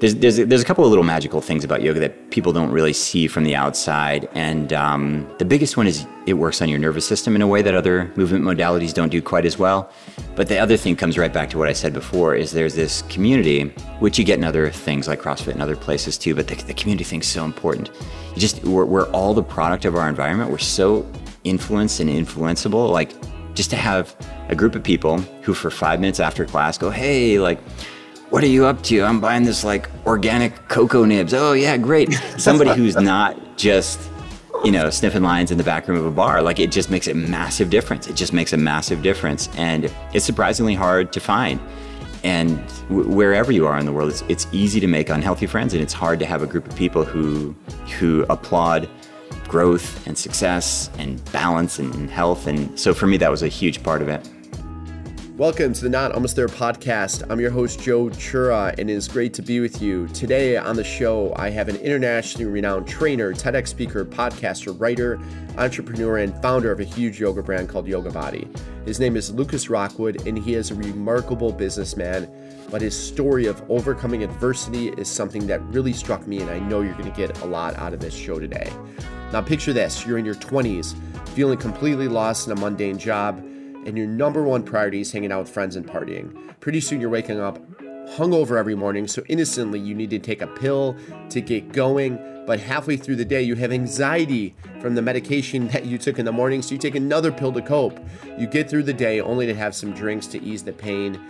there's, there's, there's a couple of little magical things about yoga that people don't really see from the outside. And um, the biggest one is it works on your nervous system in a way that other movement modalities don't do quite as well. But the other thing comes right back to what I said before is there's this community, which you get in other things like CrossFit and other places too, but the, the community thing's so important. You just, we're, we're all the product of our environment. We're so influenced and influenceable. Like just to have a group of people who for five minutes after class go, hey, like, what are you up to? I'm buying this like organic cocoa nibs. Oh yeah, great. Somebody who's not just, you know, sniffing lines in the back room of a bar. Like it just makes a massive difference. It just makes a massive difference. And it's surprisingly hard to find. And w- wherever you are in the world, it's, it's easy to make unhealthy friends and it's hard to have a group of people who, who applaud growth and success and balance and health. And so for me, that was a huge part of it. Welcome to the Not Almost There podcast. I'm your host, Joe Chura, and it is great to be with you. Today on the show, I have an internationally renowned trainer, TEDx speaker, podcaster, writer, entrepreneur, and founder of a huge yoga brand called Yoga Body. His name is Lucas Rockwood, and he is a remarkable businessman. But his story of overcoming adversity is something that really struck me, and I know you're going to get a lot out of this show today. Now, picture this you're in your 20s, feeling completely lost in a mundane job and your number one priority is hanging out with friends and partying. Pretty soon you're waking up hungover every morning, so innocently you need to take a pill to get going. But halfway through the day, you have anxiety from the medication that you took in the morning, so you take another pill to cope. You get through the day only to have some drinks to ease the pain,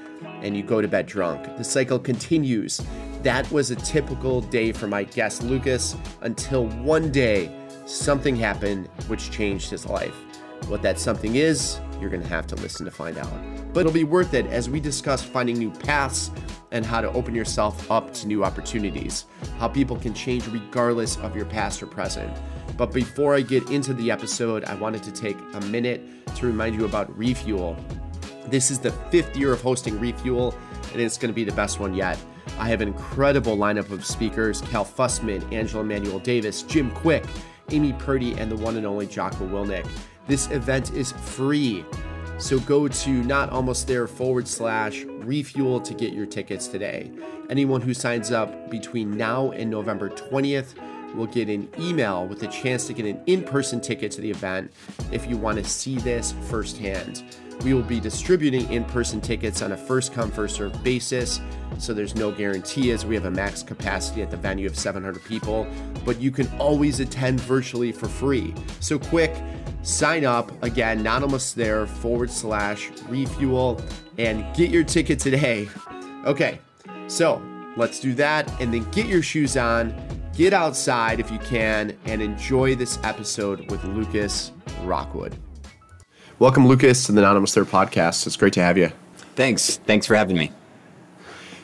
and you go to bed drunk. The cycle continues. That was a typical day for my guest Lucas until one day something happened which changed his life. What that something is, you're going to have to listen to find out. But it'll be worth it as we discuss finding new paths and how to open yourself up to new opportunities, how people can change regardless of your past or present. But before I get into the episode, I wanted to take a minute to remind you about Refuel. This is the fifth year of hosting Refuel, and it's going to be the best one yet. I have an incredible lineup of speakers Cal Fussman, Angela Manuel Davis, Jim Kwik, Amy Purdy, and the one and only Jocko Willink. This event is free. So go to not almost there forward slash refuel to get your tickets today. Anyone who signs up between now and November 20th will get an email with a chance to get an in person ticket to the event if you want to see this firsthand. We will be distributing in person tickets on a first come, first served basis, so there's no guarantee as we have a max capacity at the venue of 700 people, but you can always attend virtually for free. So quick, sign up again, almost there forward slash refuel, and get your ticket today. Okay, so let's do that and then get your shoes on, get outside if you can, and enjoy this episode with Lucas Rockwood. Welcome, Lucas, to the Almost There podcast. It's great to have you. Thanks. Thanks for having me.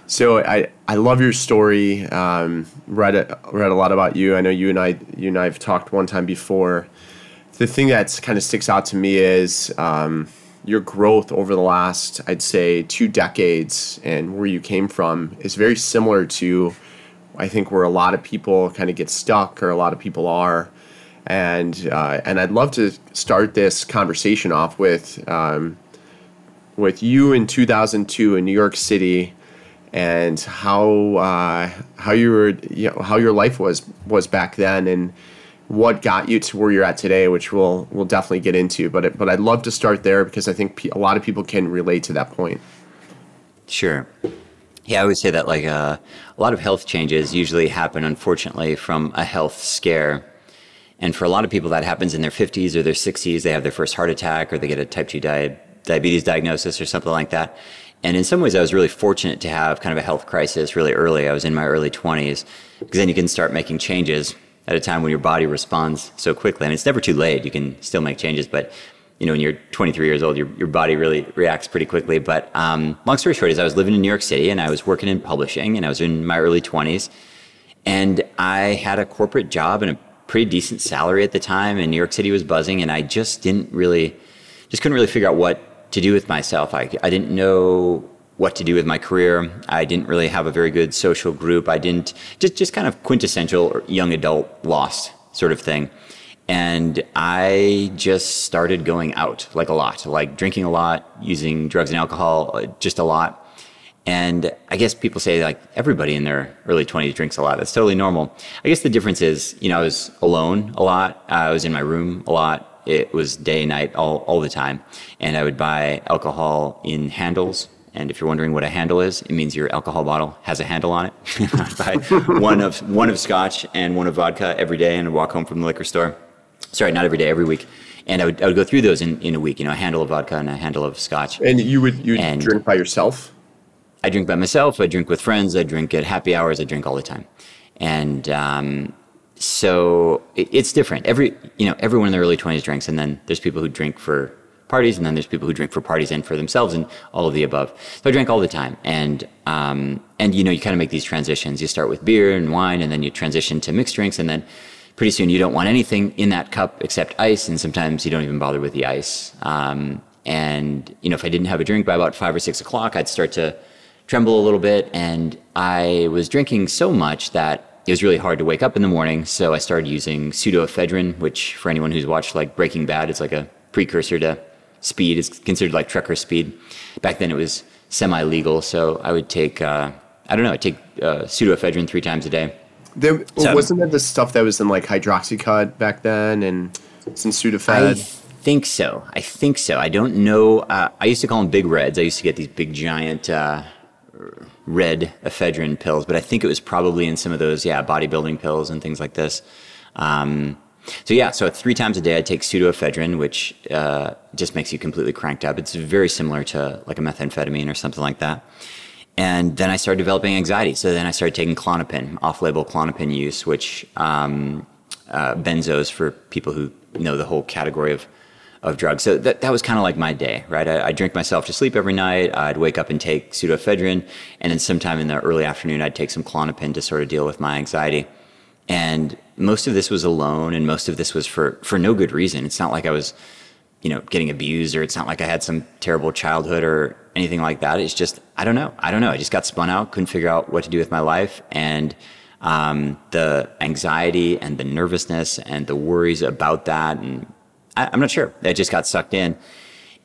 So I, I love your story. Um, read a, read a lot about you. I know you and I you and I have talked one time before. The thing that kind of sticks out to me is um, your growth over the last I'd say two decades and where you came from is very similar to I think where a lot of people kind of get stuck or a lot of people are. And uh, and I'd love to start this conversation off with um, with you in 2002 in New York City, and how uh, how you were you know, how your life was was back then, and what got you to where you're at today, which we'll we'll definitely get into. But it, but I'd love to start there because I think a lot of people can relate to that point. Sure. Yeah, I would say that like uh, a lot of health changes usually happen, unfortunately, from a health scare and for a lot of people, that happens in their 50s or their 60s. They have their first heart attack or they get a type 2 di- diabetes diagnosis or something like that. And in some ways, I was really fortunate to have kind of a health crisis really early. I was in my early 20s because then you can start making changes at a time when your body responds so quickly. And it's never too late. You can still make changes, but you know, when you're 23 years old, your, your body really reacts pretty quickly. But um, long story short is I was living in New York City and I was working in publishing and I was in my early 20s. And I had a corporate job and a pretty decent salary at the time, and New York City was buzzing, and I just didn't really, just couldn't really figure out what to do with myself. I, I didn't know what to do with my career. I didn't really have a very good social group. I didn't, just, just kind of quintessential young adult lost sort of thing. And I just started going out like a lot, like drinking a lot, using drugs and alcohol uh, just a lot. And I guess people say like everybody in their early 20s drinks a lot. That's totally normal. I guess the difference is, you know, I was alone a lot. I was in my room a lot. It was day, and night, all, all the time. And I would buy alcohol in handles. And if you're wondering what a handle is, it means your alcohol bottle has a handle on it. I'd buy one of, one of scotch and one of vodka every day and I'd walk home from the liquor store. Sorry, not every day, every week and I would, I would go through those in, in a week. You know, a handle of vodka and a handle of scotch. And you would you drink by yourself? I drink by myself. I drink with friends. I drink at happy hours. I drink all the time, and um, so it, it's different. Every you know, everyone in their early twenties drinks, and then there's people who drink for parties, and then there's people who drink for parties and for themselves, and all of the above. So I drank all the time, and um, and you know, you kind of make these transitions. You start with beer and wine, and then you transition to mixed drinks, and then pretty soon you don't want anything in that cup except ice, and sometimes you don't even bother with the ice. Um, and you know, if I didn't have a drink by about five or six o'clock, I'd start to tremble a little bit, and I was drinking so much that it was really hard to wake up in the morning. So I started using pseudoephedrine, which for anyone who's watched like Breaking Bad, it's like a precursor to speed. is considered like trucker speed. Back then, it was semi-legal, so I would take uh, I don't know, I'd take uh, pseudoephedrine three times a day there so, wasn't that the stuff that was in like hydroxycut back then and some Sudafed. I think so. I think so. I don't know. Uh, I used to call them big reds. I used to get these big giant uh, red ephedrine pills, but I think it was probably in some of those yeah bodybuilding pills and things like this. Um, so yeah, so three times a day I take pseudoephedrine, which uh, just makes you completely cranked up. It's very similar to like a methamphetamine or something like that. And then I started developing anxiety. So then I started taking Klonopin, off-label Klonopin use, which um, uh, benzos for people who know the whole category of of drugs. So that, that was kind of like my day, right? I, I'd drink myself to sleep every night. I'd wake up and take pseudoephedrine, and then sometime in the early afternoon, I'd take some Klonopin to sort of deal with my anxiety. And most of this was alone, and most of this was for for no good reason. It's not like I was, you know, getting abused, or it's not like I had some terrible childhood or anything like that. It's just I don't know. I don't know. I just got spun out, couldn't figure out what to do with my life, and um, the anxiety and the nervousness and the worries about that, and I, am not sure. I just got sucked in,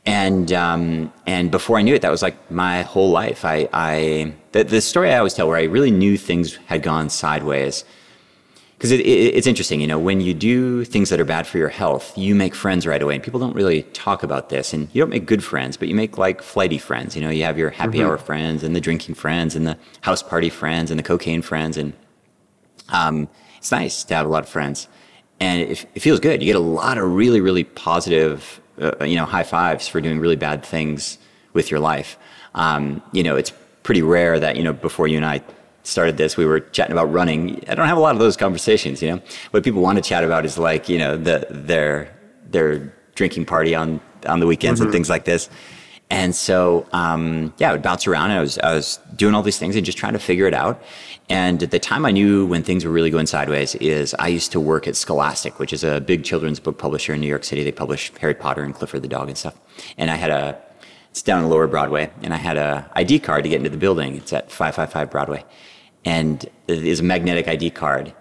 and um, and before I knew it, that was like my whole life. I, I the, the story I always tell where I really knew things had gone sideways because it, it, it's interesting, you know, when you do things that are bad for your health, you make friends right away. And people don't really talk about this. And you don't make good friends, but you make like flighty friends. You know, you have your happy mm-hmm. hour friends and the drinking friends and the house party friends and the cocaine friends. And um, it's nice to have a lot of friends. And it, it feels good. You get a lot of really, really positive, uh, you know, high fives for doing really bad things with your life. Um, you know, it's pretty rare that, you know, before you and I started this, we were chatting about running. I don't have a lot of those conversations, you know. What people want to chat about is like, you know, the their their drinking party on on the weekends mm-hmm. and things like this. And so, um, yeah, I would bounce around. And I was I was doing all these things and just trying to figure it out. And at the time I knew when things were really going sideways is I used to work at Scholastic, which is a big children's book publisher in New York City. They publish Harry Potter and Clifford the Dog and stuff. And I had a it's down on Lower Broadway, and I had a ID card to get into the building. It's at 555 Broadway and is a magnetic ID card.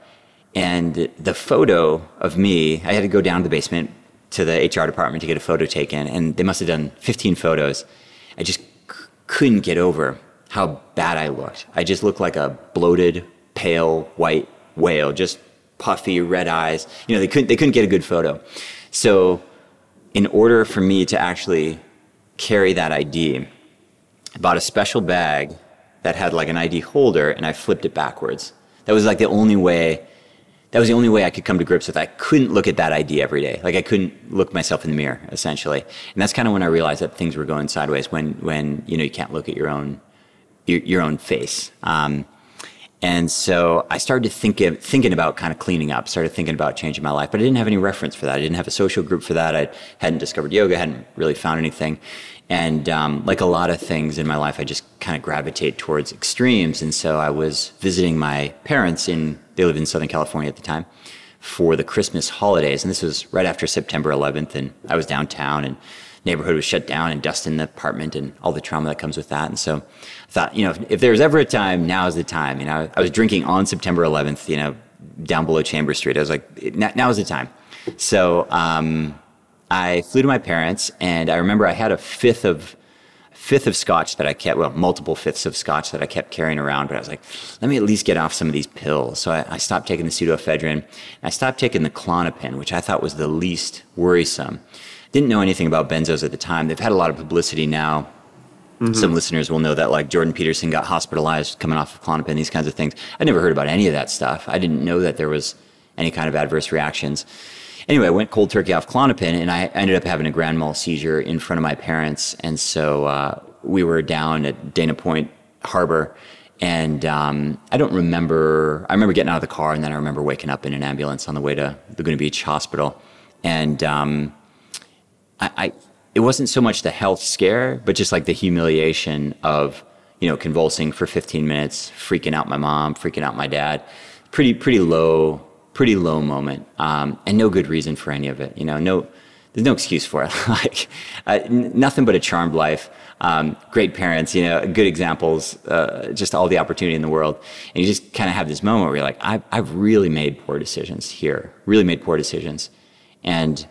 And the photo of me, I had to go down to the basement to the HR department to get a photo taken, and they must have done 15 photos. I just c- couldn't get over how bad I looked. I just looked like a bloated, pale white whale, just puffy, red eyes. You know, they couldn't they couldn't get a good photo. So, in order for me to actually carry that ID, I bought a special bag that had like an ID holder and I flipped it backwards. That was like the only way that was the only way I could come to grips with. I couldn't look at that ID every day. Like I couldn't look myself in the mirror, essentially. And that's kind of when I realized that things were going sideways. When when you know you can't look at your own your, your own face. Um, and so I started to thinking thinking about kind of cleaning up. Started thinking about changing my life, but I didn't have any reference for that. I didn't have a social group for that. I hadn't discovered yoga. hadn't really found anything. And um, like a lot of things in my life, I just kind of gravitate towards extremes. And so I was visiting my parents in, they lived in Southern California at the time, for the Christmas holidays. And this was right after September 11th. And I was downtown and neighborhood was shut down and dust in the apartment and all the trauma that comes with that. And so I thought, you know, if, if there's ever a time, now is the time. You know, I was drinking on September 11th, you know, down below Chambers Street. I was like, now is the time. So, um, I flew to my parents, and I remember I had a fifth of fifth of scotch that I kept, well, multiple fifths of scotch that I kept carrying around. But I was like, let me at least get off some of these pills. So I, I stopped taking the pseudoephedrine. I stopped taking the Klonopin, which I thought was the least worrisome. Didn't know anything about benzos at the time. They've had a lot of publicity now. Mm-hmm. Some listeners will know that like Jordan Peterson got hospitalized coming off of Klonopin, these kinds of things. I never heard about any of that stuff. I didn't know that there was any kind of adverse reactions. Anyway, I went cold turkey off Klonopin and I ended up having a grand mal seizure in front of my parents. And so uh, we were down at Dana Point Harbor, and um, I don't remember. I remember getting out of the car, and then I remember waking up in an ambulance on the way to Laguna Beach Hospital. And um, I, I, it wasn't so much the health scare, but just like the humiliation of you know convulsing for 15 minutes, freaking out my mom, freaking out my dad. Pretty pretty low pretty low moment, um, and no good reason for any of it. You know, no, there's no excuse for it. like uh, n- nothing but a charmed life. Um, great parents, you know, good examples, uh, just all the opportunity in the world. And you just kind of have this moment where you're like, I've, I've really made poor decisions here, really made poor decisions. And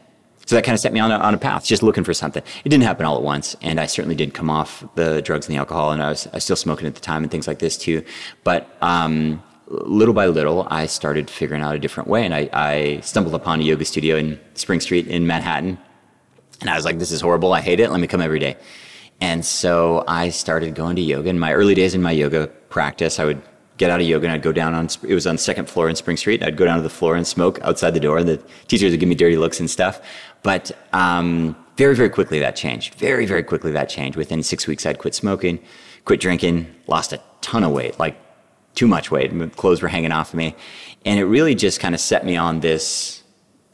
so that kind of set me on a, on a path, just looking for something. It didn't happen all at once. And I certainly did come off the drugs and the alcohol. And I was, I was still smoking at the time and things like this too. But, um, little by little, I started figuring out a different way. And I, I, stumbled upon a yoga studio in Spring Street in Manhattan. And I was like, this is horrible. I hate it. Let me come every day. And so I started going to yoga. In my early days in my yoga practice, I would get out of yoga and I'd go down on, it was on second floor in Spring Street. I'd go down to the floor and smoke outside the door. And the teachers would give me dirty looks and stuff. But, um, very, very quickly that changed. Very, very quickly that changed. Within six weeks, I'd quit smoking, quit drinking, lost a ton of weight, like too much weight. And clothes were hanging off of me. And it really just kind of set me on this,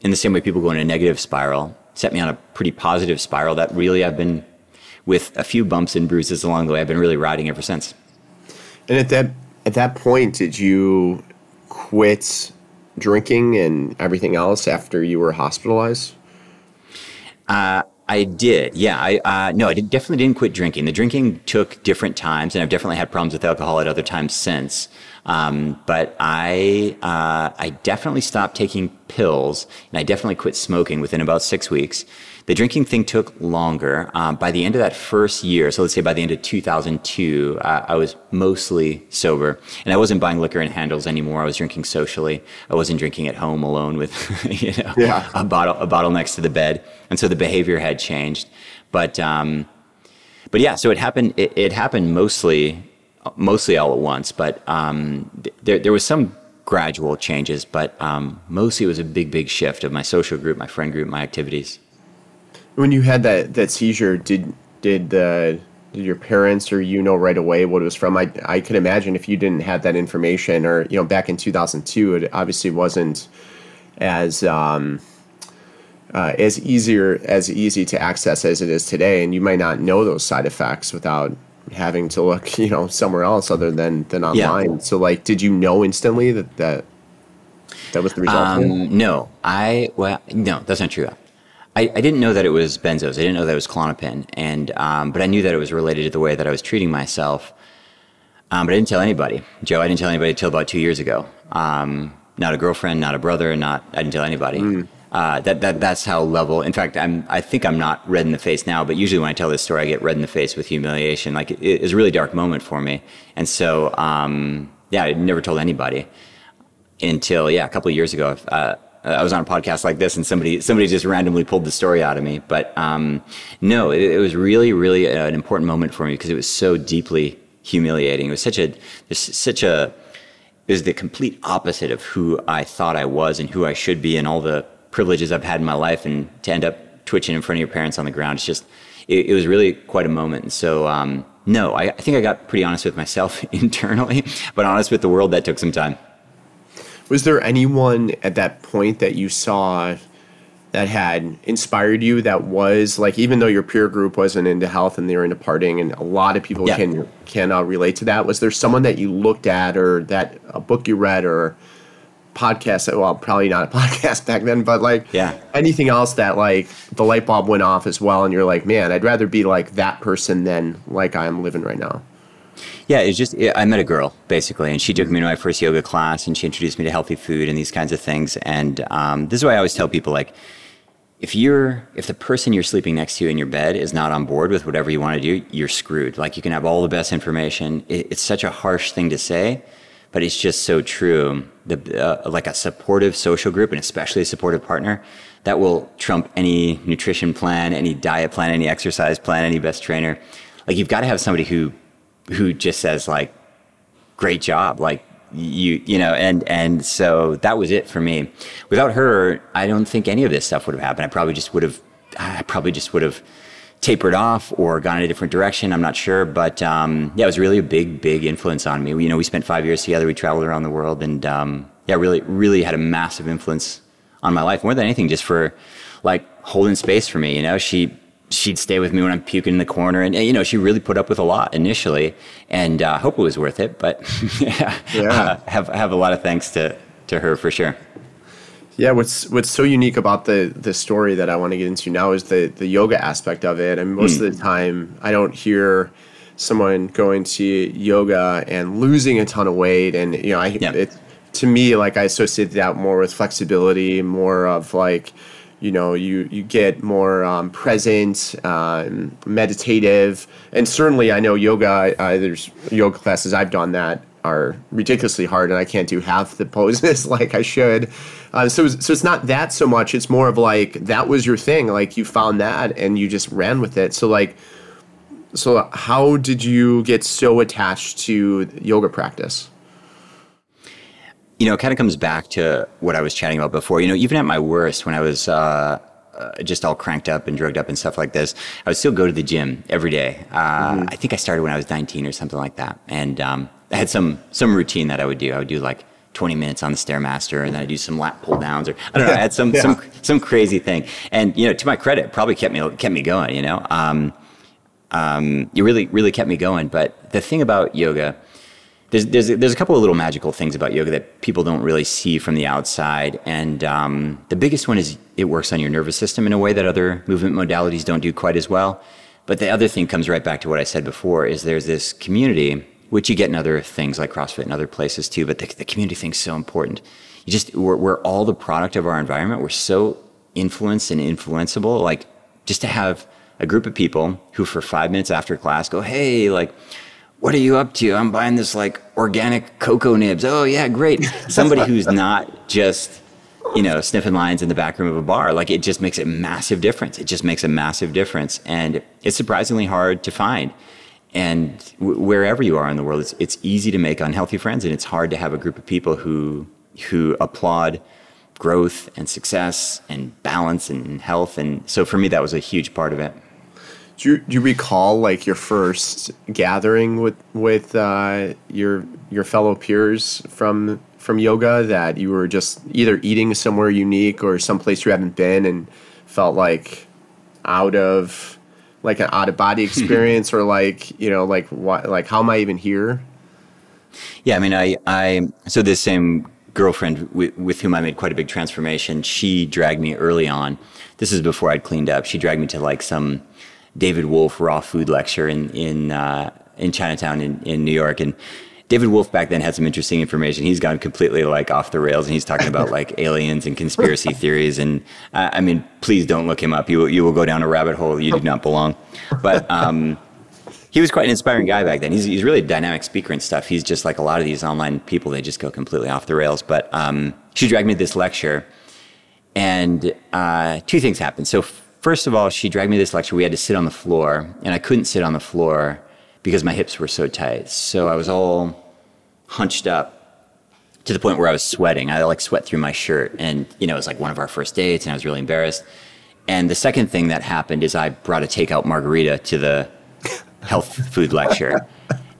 in the same way people go in a negative spiral, set me on a pretty positive spiral that really I've been, with a few bumps and bruises along the way, I've been really riding ever since. And at that at that point, did you quit drinking and everything else after you were hospitalized? Uh, I did. Yeah. I uh, no, I did, definitely didn't quit drinking. The drinking took different times, and I've definitely had problems with alcohol at other times since. Um, but I uh, I definitely stopped taking pills, and I definitely quit smoking within about six weeks. The drinking thing took longer. Um, by the end of that first year, so let's say by the end of 2002, uh, I was mostly sober, and I wasn't buying liquor in handles anymore. I was drinking socially. I wasn't drinking at home alone with you know yeah. a bottle a bottle next to the bed, and so the behavior had changed. But um, but yeah, so it happened. It, it, happened mostly mostly all at once, but um, there there was some gradual changes, but um, mostly it was a big, big shift of my social group, my friend group, my activities. When you had that that seizure, did did the did your parents or you know right away what it was from? I I could imagine if you didn't have that information, or you know, back in two thousand two, it obviously wasn't as um, uh, as easier as easy to access as it is today, and you might not know those side effects without having to look, you know, somewhere else other than than online. Yeah. So, like, did you know instantly that that that was the result? Um, no, I well, no, that's not true. I, I, didn't know that it was benzos. I didn't know that it was Klonopin, and um, but I knew that it was related to the way that I was treating myself. Um, but I didn't tell anybody, Joe. I didn't tell anybody until about two years ago. Um, not a girlfriend, not a brother, not I didn't tell anybody. Mm. Uh, that, that that's how level. In fact, I'm I think I'm not red in the face now, but usually when I tell this story, I get red in the face with humiliation. Like it, it was a really dark moment for me, and so um, yeah, I never told anybody until yeah a couple of years ago. Uh, I was on a podcast like this, and somebody somebody just randomly pulled the story out of me. But um, no, it, it, was really really an important moment for me because it was so deeply humiliating. It was such a such a it was the complete opposite of who I thought I was and who I should be, and all the privileges I've had in my life, and to end up twitching in front of your parents on the ground, it's just it, it was really quite a moment. And so. Um, no, I, I think I got pretty honest with myself internally, but honest with the world that took some time. Was there anyone at that point that you saw that had inspired you that was like even though your peer group wasn't into health and they were into partying and a lot of people yeah. can can uh, relate to that was there someone that you looked at or that a book you read or podcast well probably not a podcast back then but like yeah anything else that like the light bulb went off as well and you're like man i'd rather be like that person than like i'm living right now yeah, it's just I met a girl basically, and she took me to my first yoga class, and she introduced me to healthy food and these kinds of things. And um, this is why I always tell people like, if you're if the person you're sleeping next to in your bed is not on board with whatever you want to do, you're screwed. Like you can have all the best information. It, it's such a harsh thing to say, but it's just so true. The uh, like a supportive social group and especially a supportive partner that will trump any nutrition plan, any diet plan, any exercise plan, any best trainer. Like you've got to have somebody who who just says like, "Great job!" Like you you know and and so that was it for me. Without her i don't think any of this stuff would have happened. I probably just would have i probably just would have tapered off or gone in a different direction. I'm not sure but um, yeah it was really a big big influence on me. You know we spent five years together. We traveled around the world and um, yeah really really had a massive influence on my life more than anything just for like holding space for me you know? She she'd stay with me when I'm puking in the corner, and, you know she really put up with a lot initially, and uh, hope it was worth it. But yeah, yeah. Uh, have have a lot of thanks to to her for sure. Yeah, what's what's so unique about the the story that I want to get into now is the the yoga aspect of it. And most mm. of the time, I don't hear someone going to yoga and losing a ton of weight. And you know, I yeah. it to me like I associate that more with flexibility, more of like you know you you get more um, present um, meditative. And certainly i know yoga uh, there's yoga classes i've done that are ridiculously hard and i can't do half the poses like i should. Uh, so, so it's not that so much. It's more of like that was your thing. Like you found that and you just ran with it. So like so how did you get so attached to yoga practice you know, it kind of comes back to what I was chatting about before. You know, even at my worst, when I was uh, uh, just all cranked up and drugged up and stuff like this, I would still go to the gym every day. Uh, mm-hmm. I think I started when I was 19 or something like that, and um, I had some some routine that I would do. I would do like 20 minutes on the stairmaster, and then I'd do some lat pull downs, or I don't know. I had some yeah. some some crazy thing, and you know, to my credit, probably kept me kept me going. You know, um, um, it really really kept me going. But the thing about yoga there's there's there's a couple of little magical things about yoga that people don't really see from the outside, and um, the biggest one is it works on your nervous system in a way that other movement modalities don't do quite as well. But the other thing comes right back to what I said before: is there's this community which you get in other things like CrossFit and other places too. But the, the community thing's so important. You just we're, we're all the product of our environment. We're so influenced and influenceable. Like just to have a group of people who, for five minutes after class, go, "Hey, like." What are you up to? I'm buying this like organic cocoa nibs. Oh yeah, great. Somebody who's not just, you know, sniffing lines in the back room of a bar. Like it just makes a massive difference. It just makes a massive difference. And it's surprisingly hard to find. And w- wherever you are in the world, it's, it's easy to make unhealthy friends and it's hard to have a group of people who, who applaud growth and success and balance and health. And so for me, that was a huge part of it. Do you, do you recall like your first gathering with with uh, your your fellow peers from from yoga that you were just either eating somewhere unique or someplace you haven't been and felt like out of like an out of body experience or like you know like what like how am I even here? Yeah, I mean, I I so this same girlfriend with, with whom I made quite a big transformation. She dragged me early on. This is before I'd cleaned up. She dragged me to like some David Wolfe raw food lecture in in uh, in Chinatown in, in New York, and David Wolfe back then had some interesting information. He's gone completely like off the rails, and he's talking about like aliens and conspiracy theories. And uh, I mean, please don't look him up. You you will go down a rabbit hole you do not belong. But um, he was quite an inspiring guy back then. He's he's really a dynamic speaker and stuff. He's just like a lot of these online people. They just go completely off the rails. But um, she dragged me to this lecture, and uh, two things happened. So first of all, she dragged me to this lecture. We had to sit on the floor, and I couldn't sit on the floor because my hips were so tight. So I was all hunched up to the point where I was sweating. I like sweat through my shirt, and you know, it was like one of our first dates, and I was really embarrassed. And the second thing that happened is I brought a takeout margarita to the health food lecture,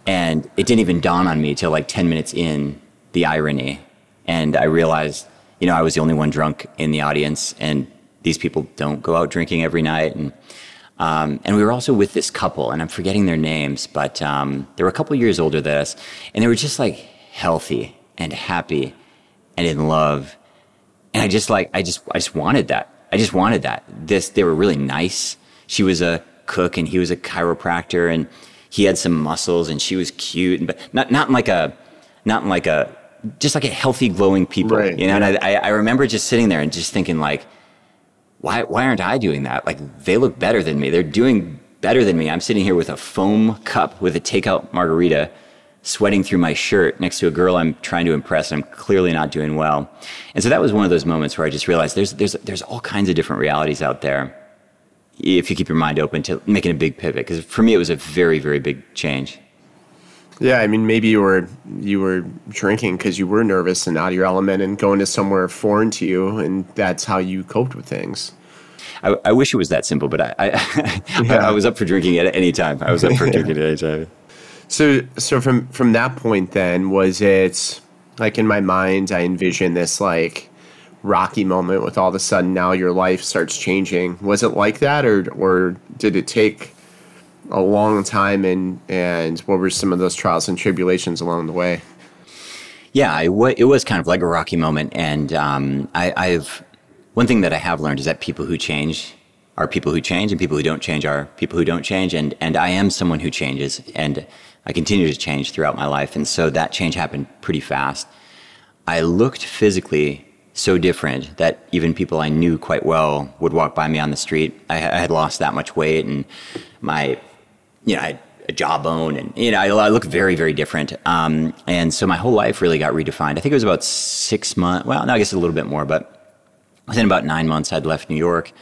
and it didn't even dawn on me till like ten minutes in the irony, and I realized, you know, I was the only one drunk in the audience, and these people don't go out drinking every night. And, um, and we were also with this couple, and I'm forgetting their names, but um, they were a couple years older than us, and they were just like healthy and happy and in love. And I just like, I just, I just wanted that. I just wanted that. This, they were really nice. She was a cook and he was a chiropractor and he had some muscles and she was cute, and but not, not like a, not like a, just like a healthy, glowing people, right. you know. And I, I remember just sitting there and just thinking like, why why aren't I doing that? Like they look better than me. They're doing better than me. I'm sitting here with a foam cup with a takeout margarita, sweating through my shirt next to a girl I'm trying to impress. I'm clearly not doing well. And so that was one of those moments where I just realized there's there's there's all kinds of different realities out there if you keep your mind open to making a big pivot. Because for me, it was a very very big change. Yeah, I mean, maybe you were you were drinking because you were nervous and out of your element, and going to somewhere foreign to you, and that's how you coped with things. I, I wish it was that simple, but I I, yeah. I was up for drinking at any time. I was up for drinking at any time. So so from from that point, then was it like in my mind, I envision this like rocky moment with all of a sudden now your life starts changing. Was it like that, or or did it take a long time, and and what were some of those trials and tribulations along the way? Yeah, it, it was kind of like a rocky moment, and um, I, I've one thing that I have learned is that people who change are people who change, and people who don't change are people who don't change, and and I am someone who changes, and I continue to change throughout my life, and so that change happened pretty fast. I looked physically so different that even people I knew quite well would walk by me on the street. I, I had lost that much weight, and my you know, I had a jawbone and, you know, I, I look very, very different. Um, and so my whole life really got redefined. I think it was about six months. Well, no, I guess a little bit more, but within about nine months, I'd left New York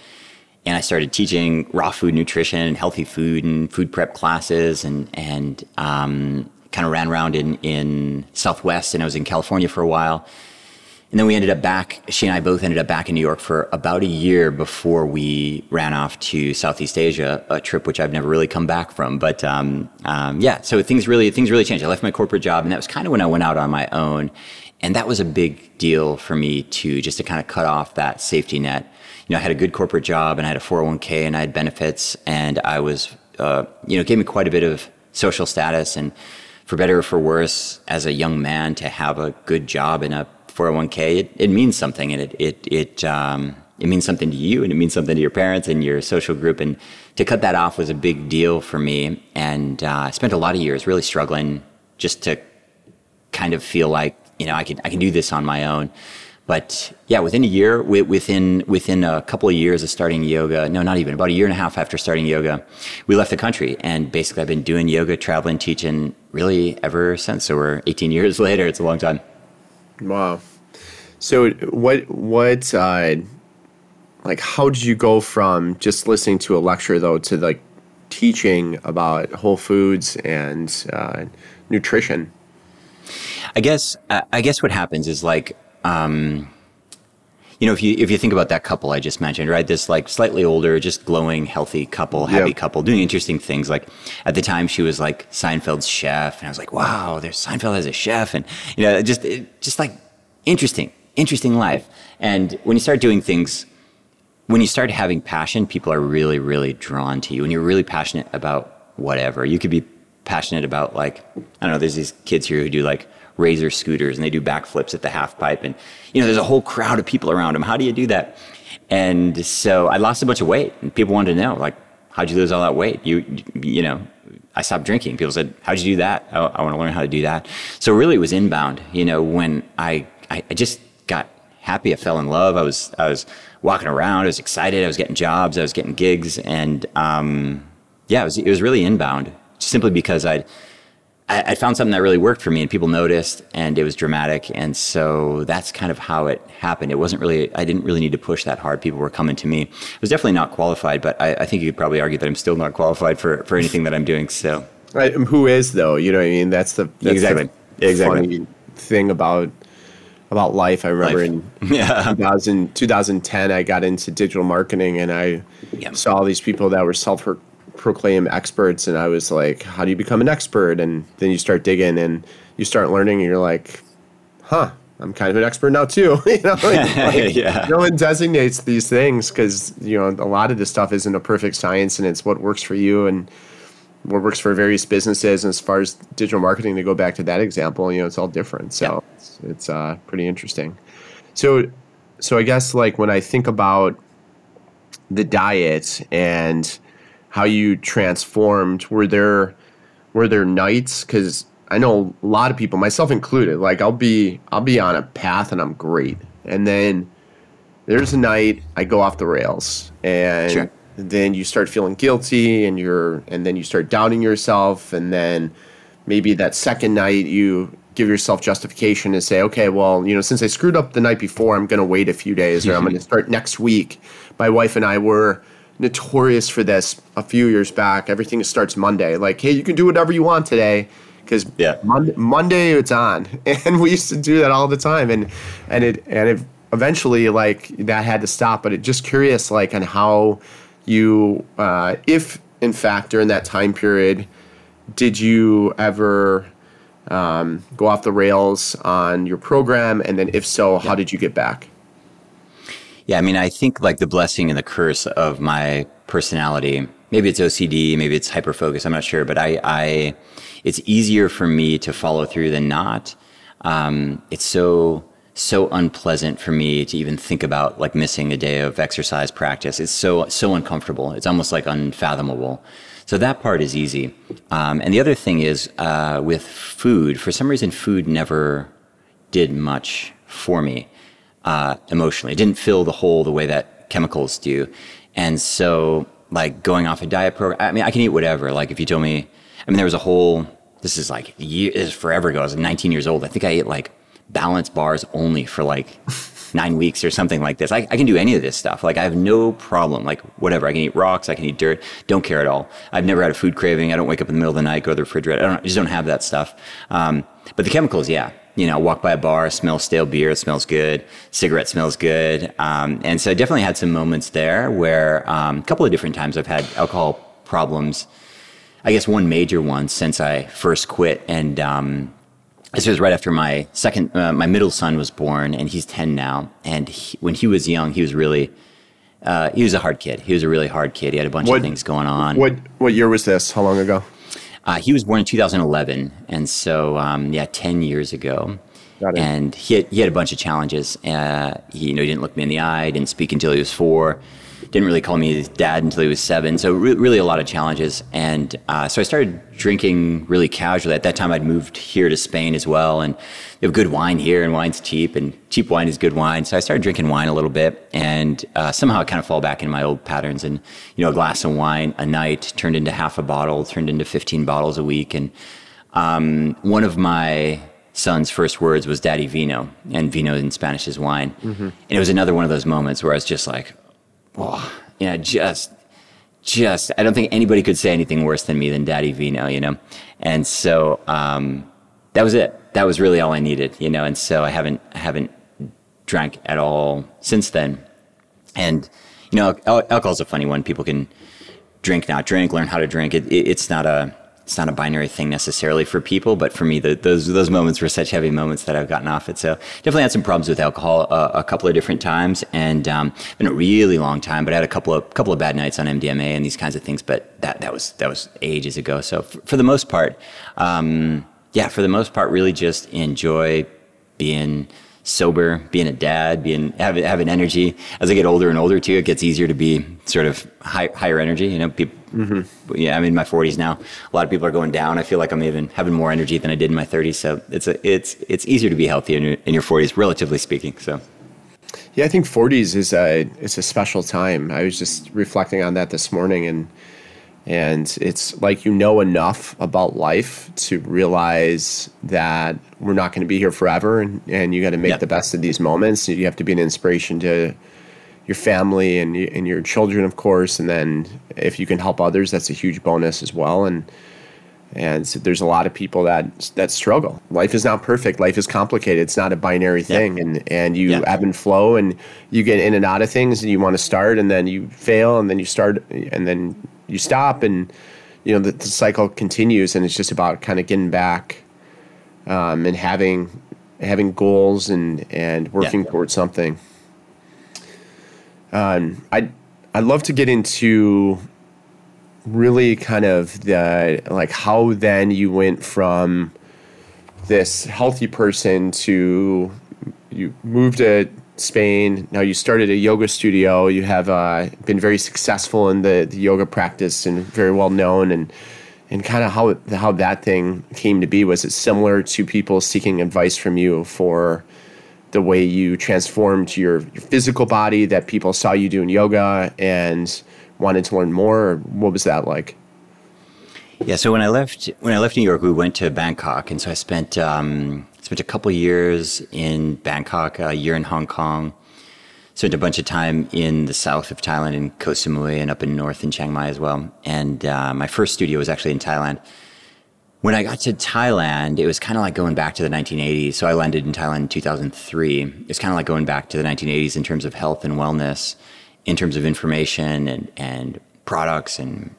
and I started teaching raw food nutrition and healthy food and food prep classes and, and, um, kind of ran around in, in Southwest and I was in California for a while. And then we ended up back, she and I both ended up back in New York for about a year before we ran off to Southeast Asia, a trip which I've never really come back from. But um, um, yeah, so things really, things really changed. I left my corporate job, and that was kind of when I went out on my own. And that was a big deal for me to just to kind of cut off that safety net. You know, I had a good corporate job and I had a 401k and I had benefits and I was, uh, you know, gave me quite a bit of social status and for better or for worse, as a young man, to have a good job in a 401k, it, it means something and it, it, it, um, it means something to you and it means something to your parents and your social group. And to cut that off was a big deal for me. And uh, I spent a lot of years really struggling just to kind of feel like, you know, I can, I can do this on my own. But yeah, within a year, within within a couple of years of starting yoga, no, not even about a year and a half after starting yoga, we left the country, and basically I've been doing yoga, traveling, teaching, really ever since. So we're 18 years later. It's a long time. Wow. So what what uh, like how did you go from just listening to a lecture though to like teaching about whole foods and uh, nutrition? I guess I guess what happens is like um, you know if you if you think about that couple I just mentioned right this like slightly older just glowing healthy couple happy yep. couple doing interesting things like at the time she was like Seinfeld's chef and I was like wow there's Seinfeld as a chef and you know just it, just like interesting interesting life. And when you start doing things, when you start having passion, people are really, really drawn to you. And you're really passionate about whatever. You could be passionate about like, I don't know, there's these kids here who do like razor scooters and they do backflips at the half pipe. And, you know, there's a whole crowd of people around them. How do you do that? And so I lost a bunch of weight and people wanted to know, like, how'd you lose all that weight? You, you know, I stopped drinking. People said, how'd you do that? Oh, I, I want to learn how to do that. So really it was inbound, you know, when I, I, I just got happy. I fell in love. I was I was walking around. I was excited. I was getting jobs. I was getting gigs, and um, yeah, it was it was really inbound. Simply because I'd I, I found something that really worked for me, and people noticed, and it was dramatic, and so that's kind of how it happened. It wasn't really I didn't really need to push that hard. People were coming to me. I was definitely not qualified, but I, I think you could probably argue that I'm still not qualified for for anything that I'm doing. So. Right, who is though? You know what I mean? That's the that's exactly the exactly thing about about life. I remember life. in yeah. 2000, 2010, I got into digital marketing and I saw all these people that were self proclaimed experts. And I was like, how do you become an expert? And then you start digging and you start learning and you're like, huh, I'm kind of an expert now too. you know, like, like, yeah. no one designates these things because, you know, a lot of this stuff isn't a perfect science and it's what works for you. And, what works for various businesses. And as far as digital marketing, to go back to that example, you know, it's all different. So yeah. it's, it's uh, pretty interesting. So, so I guess like when I think about the diet and how you transformed, were there were there nights? Because I know a lot of people, myself included, like I'll be I'll be on a path and I'm great, and then there's a night I go off the rails and Sure. Then you start feeling guilty and you're and then you start doubting yourself and then maybe that second night you give yourself justification and say, okay, well, you know, since I screwed up the night before, I'm going to wait a few days or I'm going to start next week. My wife and I were notorious for this a few years back. Everything starts Monday. Like, hey, you can do whatever you want today because Yeah. Monday, Monday it's on, and we used to do that all the time, and and it and it eventually like that had to stop. But it just curious like on how you, uh, if in fact during that time period, did you ever um, go off the rails on your program, and then if so, how did you get back? Yeah, I mean, I think like the blessing and the curse of my personality. Maybe it's OCD, maybe it's hyper hyperfocus. I'm not sure, but I, I, it's easier for me to follow through than not. Um, it's so so unpleasant for me to even think about like missing a day of exercise practice. It's so so uncomfortable. It's almost like unfathomable. So that part is easy. Um, and the other thing is uh, with food. For some reason, food never did much for me uh, emotionally. It didn't fill the hole the way that chemicals do. And so, like going off a diet program, I mean, I can eat whatever. Like if you told me, I mean, there was a whole. This is like year, this is forever ago. I was 19 years old. I think I ate like balance bars only for like nine weeks or something like this. I, I can do any of this stuff. Like I have no problem. Like whatever. I can eat rocks. I can eat dirt. Don't care at all. I've never had a food craving. I don't wake up in the middle of the night, go to the refrigerator. I, don't, I just don't have that stuff. Um, but the chemicals, yeah. You know, walk by a bar, smell stale beer, it smells good. Cigarette smells good. Um, and so I definitely had some moments there where um, a couple of different times I've had alcohol problems. I guess one major one since I first quit, and um, this was right after my second, uh, my middle son was born, and he's ten now. And he, when he was young, he was really, uh, he was a hard kid. He was a really hard kid. He had a bunch What- of things going on. What what year was this? How long ago? Uh, he was born in 2011, and so um, yeah, 10 years ago. Got it. And he had, he had a bunch of challenges. Uh, he, you know, he didn't look me in the eye, didn't speak until he was four, didn't really call me his dad until he was seven. So re- really a lot of challenges. And uh, so I started drinking really casually. At that time, I'd moved here to Spain as well, and they have good wine here, and wine's cheap, and cheap wine is good wine. So I started drinking wine a little bit, and uh, somehow I kind of fall back into my old patterns. And you know, a glass of wine a night turned into half a bottle, turned into 15 bottles a week, and um, one of my son's first words was "Daddy Vino," and vino in Spanish is wine. And it was another one of those moments where I was just like, "Oh, you know, just, just." I don't think anybody could say anything worse than me than Daddy Vino, you know. And so um, that was it. That was really all I needed, you know. And so I haven't, I haven't drank at all since then. And you know, al- alcohol's a funny one. People can drink, not drink, learn how to drink. It, it, it's not a it's not a binary thing necessarily for people, but for me, the, those those moments were such heavy moments that I've gotten off it. So definitely had some problems with alcohol uh, a couple of different times, and um, been a really long time. But I had a couple of couple of bad nights on MDMA and these kinds of things. But that that was that was ages ago. So for, for the most part, um, yeah, for the most part, really just enjoy being sober, being a dad, being having, having energy. As I get older and older too, it gets easier to be sort of high, higher energy. You know, people. Mm-hmm. Yeah, I'm in my 40s now. A lot of people are going down. I feel like I'm even having more energy than I did in my 30s. So it's a, it's it's easier to be healthy in your, in your 40s, relatively speaking. So Yeah, I think 40s is a it's a special time. I was just reflecting on that this morning and and it's like you know enough about life to realize that we're not going to be here forever and, and you got to make Yeah. the best of these moments. You have to be an inspiration to your family and, and your children, of course. And then if you can help others, that's a huge bonus as well. And and so there's a lot of people that that struggle. Life is not perfect. Life is complicated. It's not a binary thing, and and you Yeah. ebb and flow, and you get in and out of things, and you want to start, and then you fail, and then you start, and then you stop, and you know the, the cycle continues, and it's just about kind of getting back, um, and having having goals and and working Yeah. towards something. Um, I I'd love to get into really kind of the like how then you went from this healthy person to you moved to Spain. Now you started a yoga studio. You have uh, been very successful in the, the yoga practice and very well known. And and kind of how how that thing came to be was it similar to people seeking advice from you for the way you transformed your, your physical body that people saw you doing yoga and wanted to learn more? what was that like? Yeah, so when I left when I left New York, we went to Bangkok, and so I spent um, spent a couple years in Bangkok, a year in Hong Kong, spent a bunch of time in the south of Thailand in Koh Samui and up in north in Chiang Mai as well. And uh, my first studio was actually in Thailand. When I got to Thailand, it was kind of like going back to the 1980s. So I landed in Thailand in 2003. It's kind of like going back to the 1980s in terms of health and wellness, in terms of information and, and products and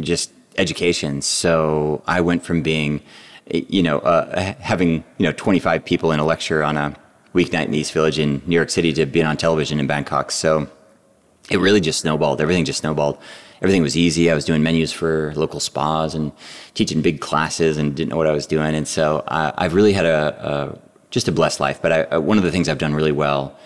just education. So I went from being, you know, uh, having, you know, 25 people in a lecture on a weeknight in the East Village in New York City to being on television in Bangkok. So it really just snowballed. Everything just snowballed. Everything was easy. I was doing menus for local spas and teaching big classes and didn't know what I was doing. And so uh, I've really had a, a, just a blessed life. But I, uh, one of the things I've done really well,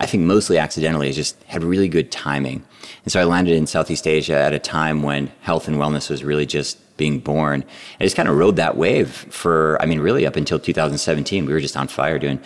I think mostly accidentally, is just had really good timing. And so I landed in Southeast Asia at a time when health and wellness was really just being born. I just kind of rode that wave for, I mean, really up until 2017. We were just on fire doing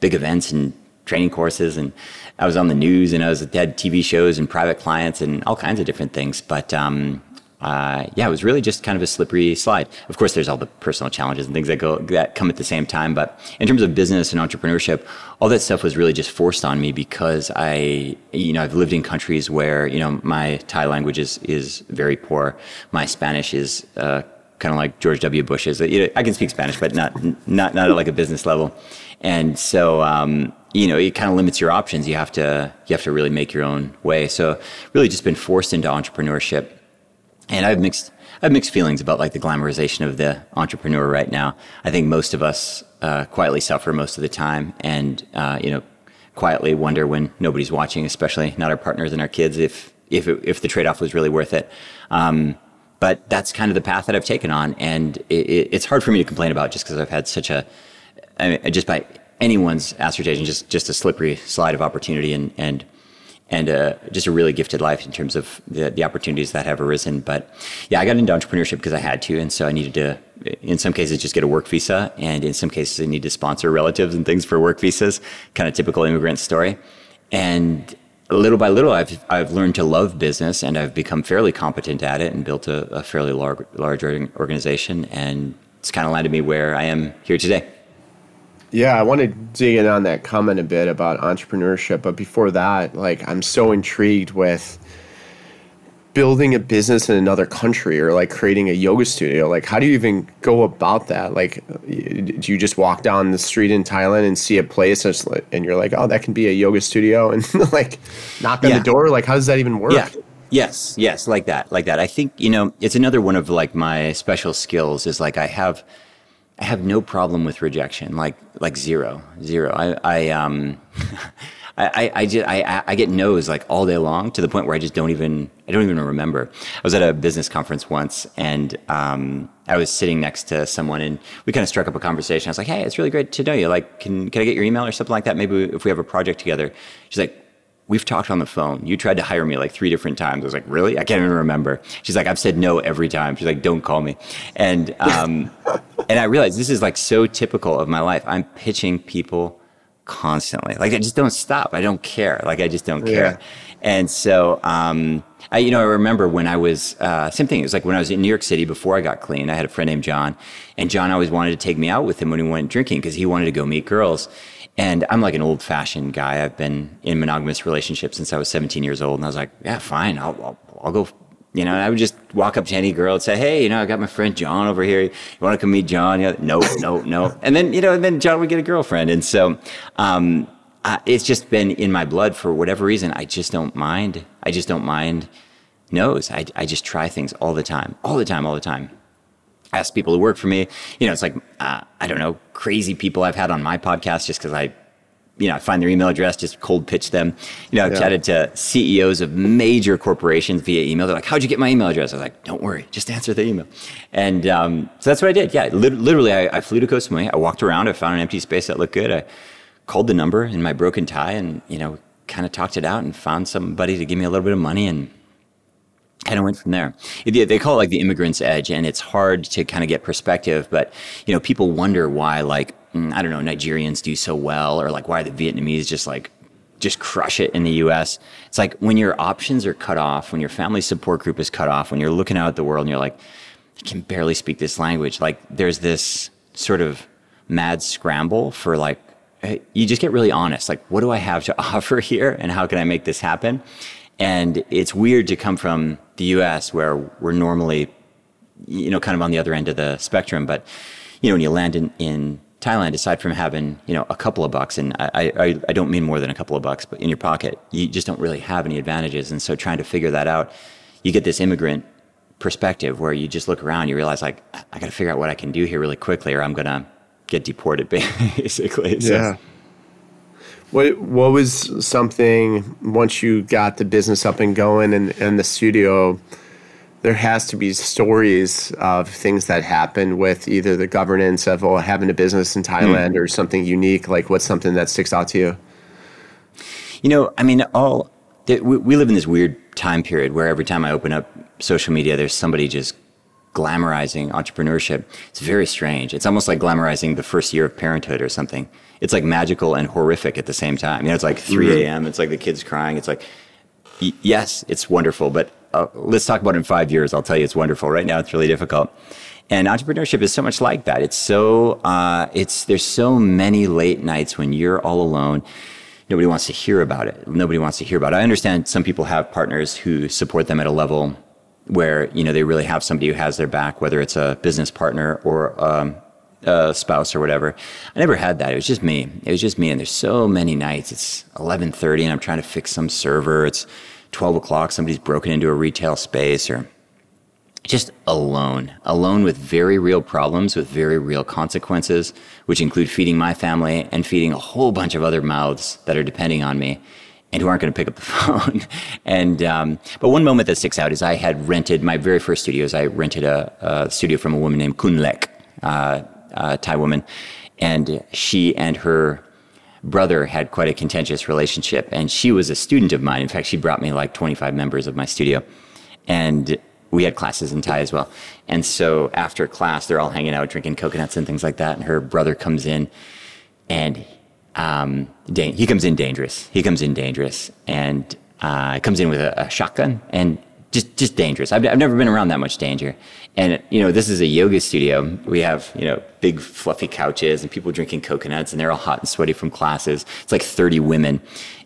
big events and training courses. And I was on the news and I was had TV shows and private clients and all kinds of different things. But um, uh, yeah, it was really just kind of a slippery slide. Of course, there's all the personal challenges and things that go that come at the same time. But in terms of business and entrepreneurship, all that stuff was really just forced on me because I, you know, I've lived in countries where you know my Thai language is is very poor. My Spanish is uh, kind of like George W. Bush's. You know, I can speak Spanish, but not not not at like a business level. And so, um, you know, it kind of limits your options. You have to you have to really make your own way. So, really, just been forced into entrepreneurship and I have mixed I have mixed feelings about like the glamorization of the entrepreneur right now. I think most of us uh, quietly suffer most of the time, and uh, you know, quietly wonder when nobody's watching, especially not our partners and our kids, if if it, if the trade off was really worth it. Um, but that's kind of the path that I've taken on, and it, it's hard for me to complain about just because I've had such a I mean, just by anyone's assertion, just just a slippery slide of opportunity and and and uh, just a really gifted life in terms of the, the opportunities that have arisen. But yeah, I got into entrepreneurship because I had to, and so I needed to, in some cases, just get a work visa, and in some cases, I need to sponsor relatives and things for work visas. Kind of typical immigrant story. And little by little, I've I've learned to love business, and I've become fairly competent at it, and built a, a fairly large large organization, and it's kind of landed me where I am here today. Yeah, I want to dig in on that comment a bit about entrepreneurship, but before that, like I'm so intrigued with building a business in another country or like creating a yoga studio. Like how do you even go about that? Like do you just walk down the street in Thailand and see a place and you're like, "Oh, that can be a yoga studio." And like knock on yeah. the door? Like how does that even work? Yeah. Yes, yes, like that. Like that. I think, you know, it's another one of like my special skills is like I have I have no problem with rejection, like like zero, zero. I I um I, I, just I, I get no's like all day long to the point where I just don't even I don't even remember. I was at a business conference once and um, I was sitting next to someone and we kind of struck up a conversation. I was like, "Hey, it's really great to know you. Like, can can I get your email or something like that? Maybe if we have a project together." She's like, we've talked on the phone. You tried to hire me like three different times. I was like, really? I can't even remember. She's like, I've said no every time. She's like, don't call me. And, um, and I realized this is like so typical of my life. I'm pitching people constantly. Like I just don't stop. I don't care. Like I just don't care. Yeah. And so, um, I, you know, I remember when I was, uh, same thing. It was like when I was in New York City before I got clean, I had a friend named John and John always wanted to take me out with him when he went drinking because he wanted to go meet girls. And I'm like an old fashioned guy. I've been in monogamous relationships since I was 17 years old. And I was like, yeah, fine. I'll, I'll, I'll go. You know, and I would just walk up to any girl and say, hey, you know, I got my friend John over here. You want to come meet John? You know, no, no, no. And then, you know, and then John would get a girlfriend. And so, um, uh, it's just been in my blood for whatever reason. I just don't mind. I just don't mind no's. I, I just try things all the time, all the time, all the time ask people to work for me. You know, it's like, uh, I don't know, crazy people I've had on my podcast just because I, you know, I find their email address, just cold pitch them. You know, I've yeah. chatted to CEOs of major corporations via email. They're like, how'd you get my email address? I was like, don't worry, just answer the email. And um, so that's what I did. Yeah, li- literally, I, I, flew to Koh Samui. I walked around. I found an empty space that looked good. I called the number in my broken Thai and, you know, kind of talked it out and found somebody to give me a little bit of money and kind of went from there. They call it like the immigrant's edge, and it's hard to kind of get perspective. But you know, people wonder why like mm, I don't know, Nigerians do so well, or like why the Vietnamese just like just crush it in the US. It's like when your options are cut off, when your family support group is cut off, when you're looking out at the world and you're like, I can barely speak this language. Like there's this sort of mad scramble for like, you just get really honest. Like, what do I have to offer here and how can I make this happen? And it's weird to come from the US where we're normally, you know, kind of on the other end of the spectrum. But, you know, when you land in, in Thailand, aside from having you know a couple of bucks, and I, I, I don't mean more than a couple of bucks, but in your pocket, you just don't really have any advantages. And so, trying to figure that out, you get this immigrant perspective where you just look around, you realize like I got to figure out what I can do here really quickly, or I'm gonna get deported, basically. So. Yeah. What what was something once you got the business up and going and, and the studio? there has to be stories of things that happen with either the governance of oh, having a business in Thailand mm. or something unique. Like what's something that sticks out to you? You know, I mean, all we, we live in this weird time period where every time I open up social media, there's somebody just glamorizing entrepreneurship. It's very strange. It's almost like glamorizing the first year of parenthood or something. It's like magical and horrific at the same time. You know, it's like 3 a.m. Mm-hmm. It's like the kids crying. It's like, y- yes, it's wonderful, but uh, let's talk about it in five years. I'll tell you it's wonderful. Right now, it's really difficult. And entrepreneurship is so much like that. It's so, uh, it's, there's so many late nights when you're all alone. Nobody wants to hear about it. Nobody wants to hear about it. I understand some people have partners who support them at a level where, you know, they really have somebody who has their back, whether it's a business partner or, um, a spouse or whatever. I never had that. It was just me. It was just me. And there's so many nights. It's 11:30, and I'm trying to fix some server. It's 12 o'clock, somebody's broken into a retail space or just alone, alone with very real problems, with very real consequences, which include feeding my family and feeding a whole bunch of other mouths that are depending on me and who aren't going to pick up the phone. and um, but one moment that sticks out is I had rented my very first studios. I rented a, a studio from a woman named Kunlek. Uh, a Thai woman, and she and her brother had quite a contentious relationship, and she was a student of mine. In fact, she brought me like 25 members of my studio, and we had classes in Thai as well. And so after class, they're all hanging out, drinking coconuts and things like that. And her brother comes in, and um, he comes in dangerous. He comes in dangerous, and uh, comes in with a, a shotgun and just just dangerous. I've, I've never been around that much danger. And you know, this is a yoga studio. We have you know big fluffy couches and people drinking coconuts, and they're all hot and sweaty from classes. It's like thirty women,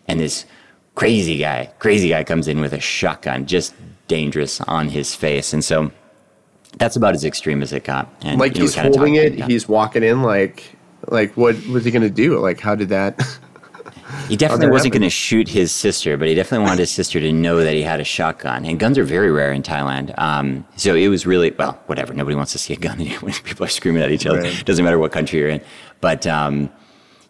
and this crazy guy, crazy guy comes in with a shotgun, just dangerous on his face, and so that's about as extreme as it got. And, like you know, he's holding it, he's walking in like like what was he going to do? Like how did that? He definitely wasn't going to shoot his sister, but he definitely wanted his sister to know that he had a shotgun. And guns are very rare in Thailand. Um, so it was really, well, whatever. Nobody wants to see a gun when people are screaming at each other. Right. It doesn't matter what country you're in. But um,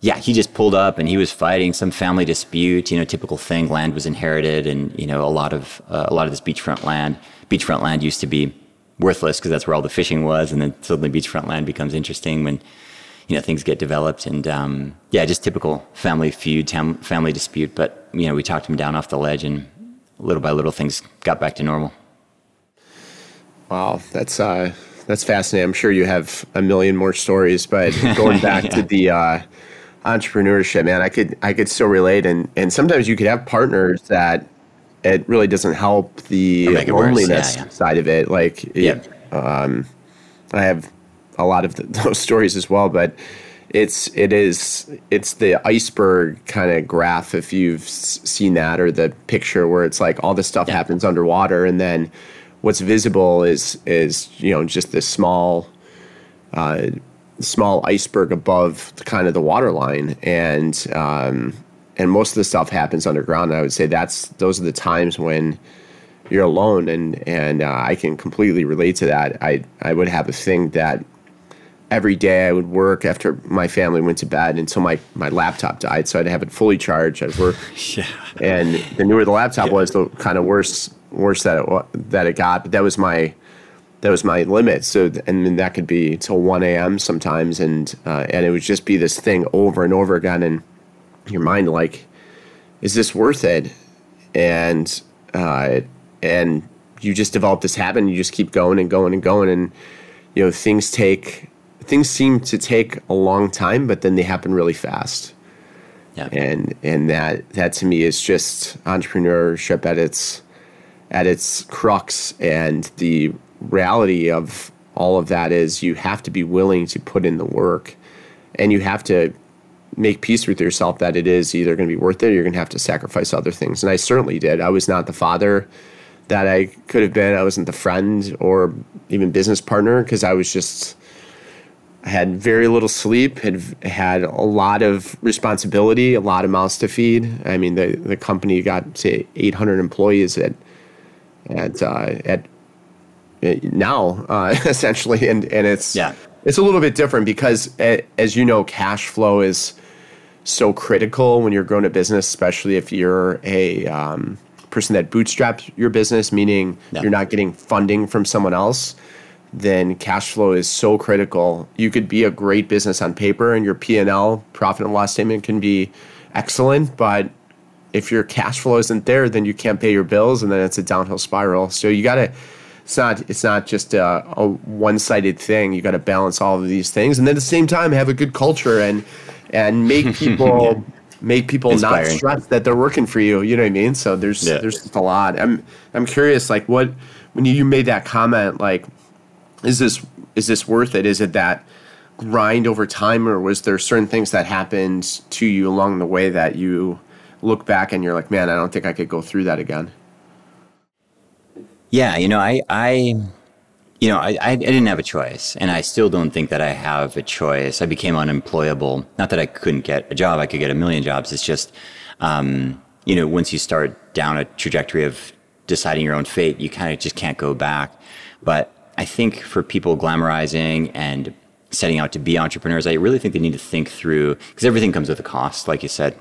yeah, he just pulled up and he was fighting some family dispute, you know, typical thing. Land was inherited and, you know, a lot of, uh, a lot of this beachfront land, beachfront land used to be worthless because that's where all the fishing was. And then suddenly beachfront land becomes interesting when, you know things get developed and um, yeah just typical family feud tam- family dispute but you know we talked him down off the ledge and little by little things got back to normal wow that's uh that's fascinating i'm sure you have a million more stories but going back yeah. to the uh, entrepreneurship man i could i could still relate and and sometimes you could have partners that it really doesn't help the loneliness yeah, yeah. side of it like yeah. um, i have a lot of the, those stories as well, but it's it is it's the iceberg kind of graph if you've seen that or the picture where it's like all this stuff yeah. happens underwater and then what's visible is is you know just this small uh, small iceberg above the, kind of the water line and um, and most of the stuff happens underground and I would say that's those are the times when you're alone and and uh, I can completely relate to that I I would have a thing that every day I would work after my family went to bed until my, my laptop died. So I'd have it fully charged. I'd work. yeah. And the newer the laptop yeah. was, the kind of worse worse that it that it got. But that was my that was my limit. So and then that could be till one a.m. sometimes, and uh, and it would just be this thing over and over again, and your mind like, is this worth it? And uh, and you just develop this habit, and you just keep going and going and going, and you know things take things seem to take a long time, but then they happen really fast. Yeah. And and that that to me is just entrepreneurship at its at its crux and the reality of all of that is you have to be willing to put in the work and you have to make peace with yourself that it is either going to be worth it or you're going to have to sacrifice other things. And I certainly did. I was not the father that I could have been. I wasn't the friend or even business partner because I was just I had very little sleep, had had a lot of responsibility, a lot of mouths to feed. I mean, the the company got to 800 employees at at uh, at now uh, essentially, and and it's yeah. it's a little bit different because as you know, cash flow is so critical when you're growing a business, especially if you're a um, person that bootstraps your business, meaning yeah. you're not getting funding from someone else. Then cash flow is so critical. You could be a great business on paper, and your P and L profit and loss statement can be excellent, but if your cash flow isn't there, then you can't pay your bills, and then it's a downhill spiral. So you got to it's not it's not just a, a one-sided thing you got to balance all of these things and then at the same time have a good culture and and make people yeah. make people Inspiring. not stress that they're working for you you know what i mean so there's yeah. there's just a lot i'm i'm curious like what when you made that comment like is this is this worth it is it that grind over time or was there certain things that happened to you along the way that you look back and you're like man i don't think i could go through that again yeah, you know, I, I you know, I, I didn't have a choice, and I still don't think that I have a choice. I became unemployable. Not that I couldn't get a job; I could get a million jobs. It's just, um, you know, once you start down a trajectory of deciding your own fate, you kind of just can't go back. But I think for people glamorizing and setting out to be entrepreneurs, I really think they need to think through because everything comes with a cost, like you said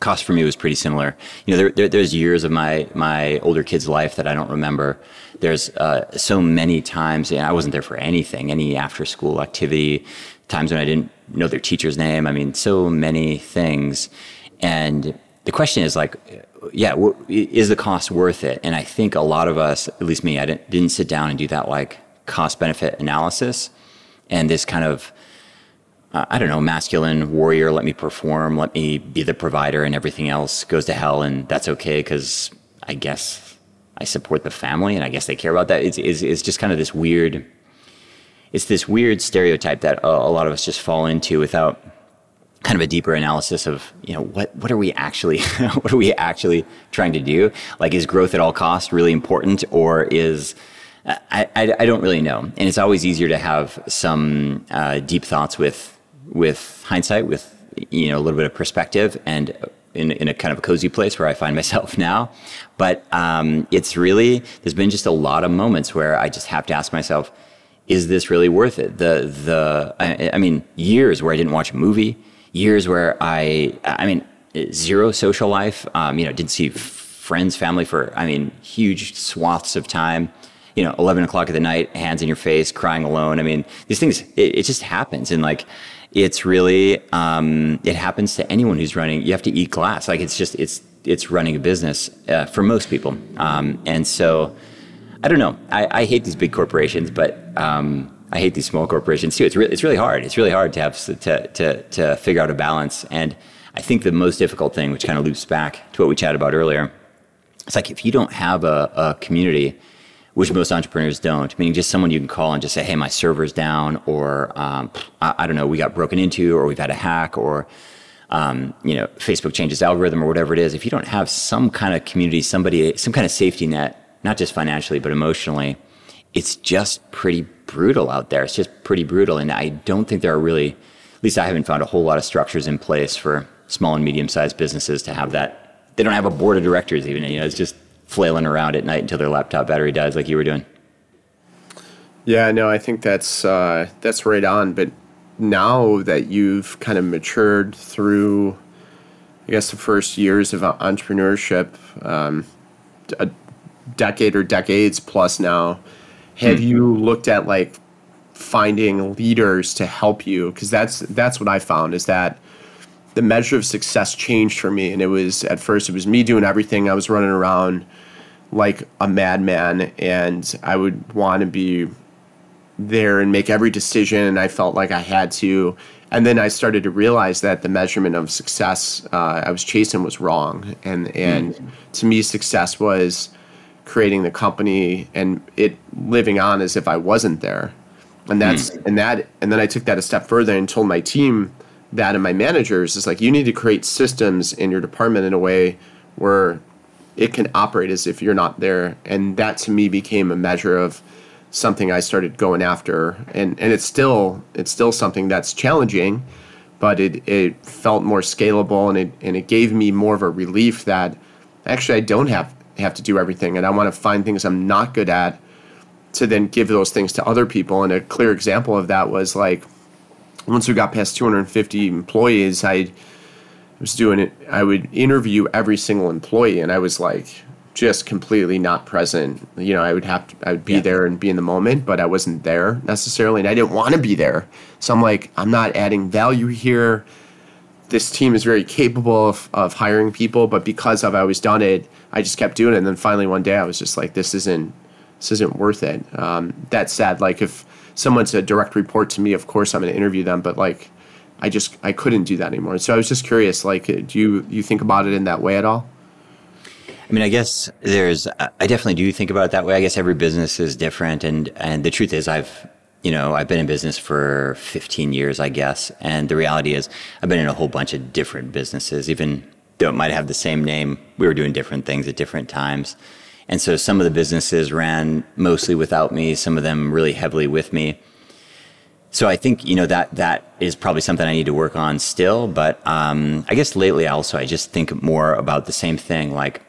cost for me was pretty similar. You know, there, there, there's years of my my older kid's life that I don't remember. There's uh, so many times, and I wasn't there for anything, any after school activity. Times when I didn't know their teacher's name. I mean, so many things. And the question is like, yeah, is the cost worth it? And I think a lot of us, at least me, I didn't, didn't sit down and do that like cost benefit analysis and this kind of uh, I don't know, masculine warrior, let me perform, let me be the provider, and everything else goes to hell, and that's okay because I guess I support the family, and I guess they care about that. It's, it's, it's just kind of this weird, it's this weird stereotype that a, a lot of us just fall into without kind of a deeper analysis of you know what what are we actually what are we actually trying to do? Like, is growth at all costs really important, or is I, I, I, don't really know. And it's always easier to have some uh, deep thoughts with with hindsight, with you know a little bit of perspective, and in, in a kind of a cozy place where I find myself now. But um, it's really there's been just a lot of moments where I just have to ask myself, is this really worth it? The the I, I mean, years where I didn't watch a movie, years where I I mean zero social life. Um, you know, didn't see friends, family for I mean huge swaths of time you know, 11 o'clock at the night, hands in your face, crying alone. I mean, these things, it, it just happens. And like, it's really um, it happens to anyone who's running. You have to eat glass. Like it's just it's it's running a business uh, for most people. Um, and so I don't know. I, I hate these big corporations, but um, I hate these small corporations too. It's really it's really hard. It's really hard to have to to to figure out a balance. And I think the most difficult thing, which kind of loops back to what we chatted about earlier, it's like if you don't have a, a community which most entrepreneurs don't. Meaning just someone you can call and just say, "Hey, my server's down," or um, I, I, don't know, we got broken into, or we've had a hack, or um, you know, Facebook changes algorithm, or whatever it is. If you don't have some kind of community, somebody, some kind of safety net, not just financially but emotionally, it's just pretty brutal out there. It's just pretty brutal, and I don't think there are really, at least I haven't found a whole lot of structures in place for small and medium sized businesses to have that. They don't have a board of directors even. You know, it's just flailing around at night until their laptop battery dies, like you were doing. Yeah, no, I think that's uh, that's right on. But now that you've kind of matured through, I guess the first years of entrepreneurship, um, a decade or decades plus now, have hmm. you looked at like finding leaders to help you? Because that's that's what I found is that the measure of success changed for me, and it was at first it was me doing everything. I was running around like a madman and I would want to be there and make every decision, and I felt like I had to. And then I started to realize that the measurement of success uh, I was chasing was wrong, and and mm. to me, success was creating the company and it living on as if I wasn't there. And that's mm. and that and then I took that a step further and told my team that and my managers is like you need to create systems in your department in a way where it can operate as if you're not there. And that to me became a measure of something I started going after. And and it's still it's still something that's challenging, but it, it felt more scalable and it and it gave me more of a relief that actually I don't have have to do everything and I want to find things I'm not good at to then give those things to other people. And a clear example of that was like once we got past 250 employees, I was doing it. I would interview every single employee, and I was like just completely not present. You know, I would have to, I would be yeah. there and be in the moment, but I wasn't there necessarily, and I didn't want to be there. So I'm like, I'm not adding value here. This team is very capable of, of hiring people, but because I've always done it, I just kept doing it. And then finally one day I was just like, this isn't this isn't worth it. Um, that said, like if someone's a direct report to me, of course I'm going to interview them, but like I just I couldn't do that anymore. So I was just curious, like, do you you think about it in that way at all? I mean, I guess there's I definitely do think about it that way. I guess every business is different, and and the truth is, I've you know I've been in business for 15 years, I guess, and the reality is I've been in a whole bunch of different businesses, even though it might have the same name. We were doing different things at different times. And so some of the businesses ran mostly without me, some of them really heavily with me. So I think you know that that is probably something I need to work on still. But um, I guess lately also I just think more about the same thing, like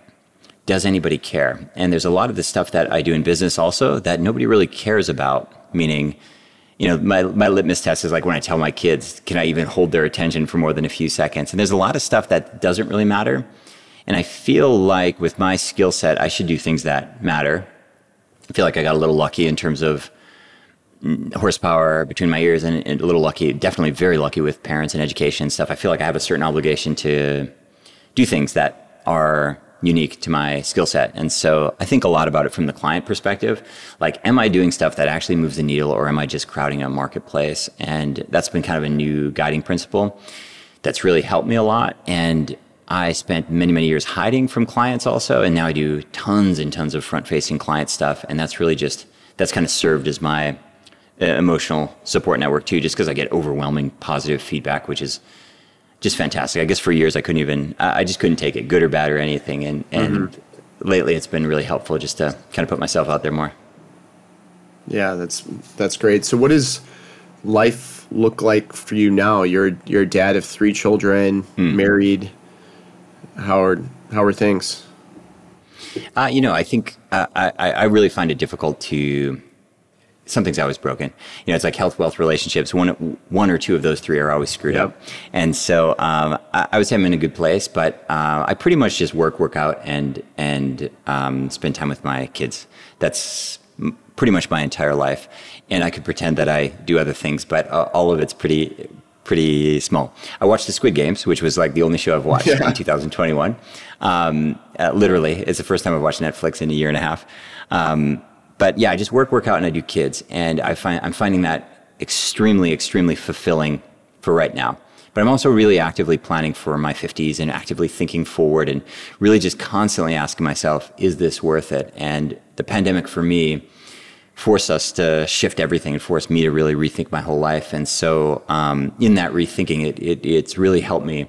does anybody care? And there's a lot of the stuff that I do in business also that nobody really cares about. Meaning, you know, my my litmus test is like when I tell my kids, can I even hold their attention for more than a few seconds? And there's a lot of stuff that doesn't really matter. And I feel like with my skill set, I should do things that matter. I feel like I got a little lucky in terms of horsepower between my ears and, and, a little lucky, definitely very lucky with parents and education and stuff. I feel like I have a certain obligation to do things that are unique to my skill set. And so I think a lot about it from the client perspective. Like, am I doing stuff that actually moves the needle or am I just crowding a marketplace? And that's been kind of a new guiding principle that's really helped me a lot. And I spent many, many years hiding from clients also, and now I do tons and tons of front facing client stuff. And that's really just, that's kind of served as my uh, emotional support network too, just because I get overwhelming positive feedback, which is just fantastic. I guess for years I couldn't even, I just couldn't take it, good or bad or anything. And, and mm-hmm. lately it's been really helpful just to kind of put myself out there more. Yeah, that's, that's great. So what does life look like for you now? You're, you're a dad of three children, mm. married, how are how are things? Uh, you know, I think uh, I, I really find it difficult to. Something's always broken. You know, it's like health, wealth, relationships. One, one or two of those three are always screwed yep. up. And so um, I, I, would say I'm in a good place, but uh, I pretty much just work, work out, and and um, spend time with my kids. That's pretty much my entire life. And I could pretend that I do other things, but uh, all of it's pretty pretty small. I watched the Squid Games, which was like the only show I've watched yeah. in 2021. Um, uh, literally, it's the first time I've watched Netflix in a year and a half. Um, but yeah, I just work, work out, and I do kids, and I find I'm finding that extremely, extremely fulfilling for right now. But I'm also really actively planning for my 50s and actively thinking forward and really just constantly asking myself, is this worth it? And the pandemic for me forced us to shift everything and force me to really rethink my whole life. And so, um, in that rethinking, it, it, it's really helped me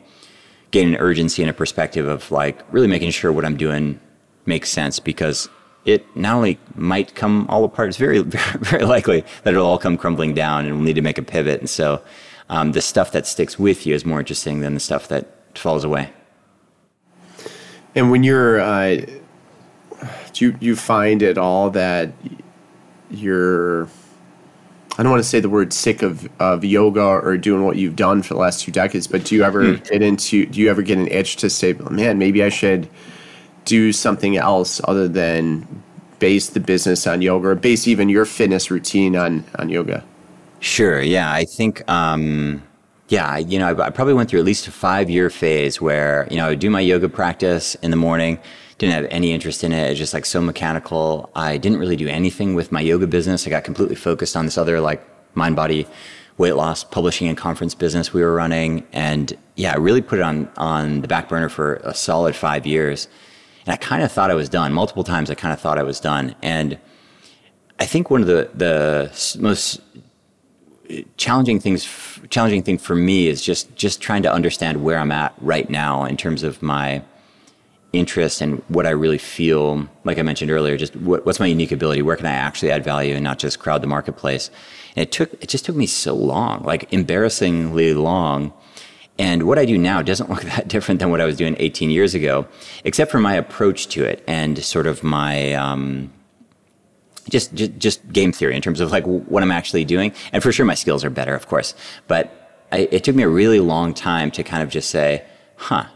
gain an urgency and a perspective of like really making sure what I'm doing makes sense because it not only might come all apart, it's very, very likely that it'll all come crumbling down and we'll need to make a pivot. And so, um, the stuff that sticks with you is more interesting than the stuff that falls away. And when you're, uh, do you, you find at all that you're I don't want to say the word sick of, of yoga or doing what you've done for the last two decades, but do you ever mm. get into do you ever get an itch to say, man, maybe I should do something else other than base the business on yoga or base even your fitness routine on, on yoga? Sure. Yeah. I think um, Yeah, you know, I, I probably went through at least a five year phase where, you know, I would do my yoga practice in the morning, didn't have any interest in it. It's just like so mechanical. I didn't really do anything with my yoga business. I got completely focused on this other like mind body weight loss publishing and conference business we were running. And yeah, I really put it on, on the back burner for a solid five years. And I kind of thought I was done. Multiple times I kind of thought I was done. And I think one of the, the most challenging things challenging thing for me is just just trying to understand where I'm at right now in terms of my interest and what I really feel like I mentioned earlier just what, what's my unique ability where can I actually add value and not just crowd the marketplace and it took it just took me so long like embarrassingly long and what I do now doesn't look that different than what I was doing 18 years ago except for my approach to it and sort of my um, just, just just game theory in terms of like what I'm actually doing. And for sure, my skills are better, of course. But I, it took me a really long time to kind of just say, "Huh,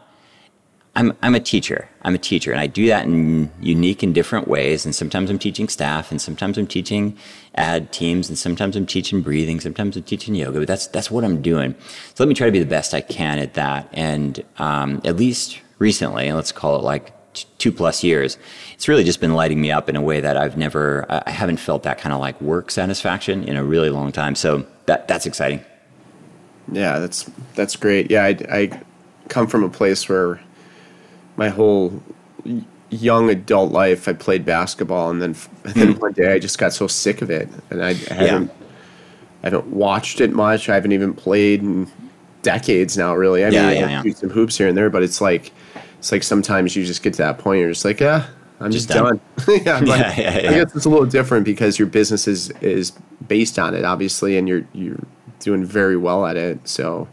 I'm I'm a teacher. I'm a teacher, and I do that in unique and different ways. And sometimes I'm teaching staff, and sometimes I'm teaching ad teams, and sometimes I'm teaching breathing, sometimes I'm teaching yoga. But that's that's what I'm doing. So let me try to be the best I can at that. And um, at least recently, and let's call it like two plus years, it's really just been lighting me up in a way that I've never, I haven't felt that kind of like work satisfaction in a really long time. So that that's exciting. Yeah, that's that's great. Yeah, I, I come from a place where my whole young adult life I played basketball, and then and then mm. one day I just got so sick of it, and I, I haven't yeah. I don't watched it much. I haven't even played in decades now. Really, I yeah, mean, yeah, I shoot some hoops here and there, but it's like it's like sometimes you just get to that point you're just like, yeah, I'm just, just done. done. yeah, yeah, yeah, yeah, I guess it's a little different because your business is is based on it, obviously, and you're you're doing very well at it. So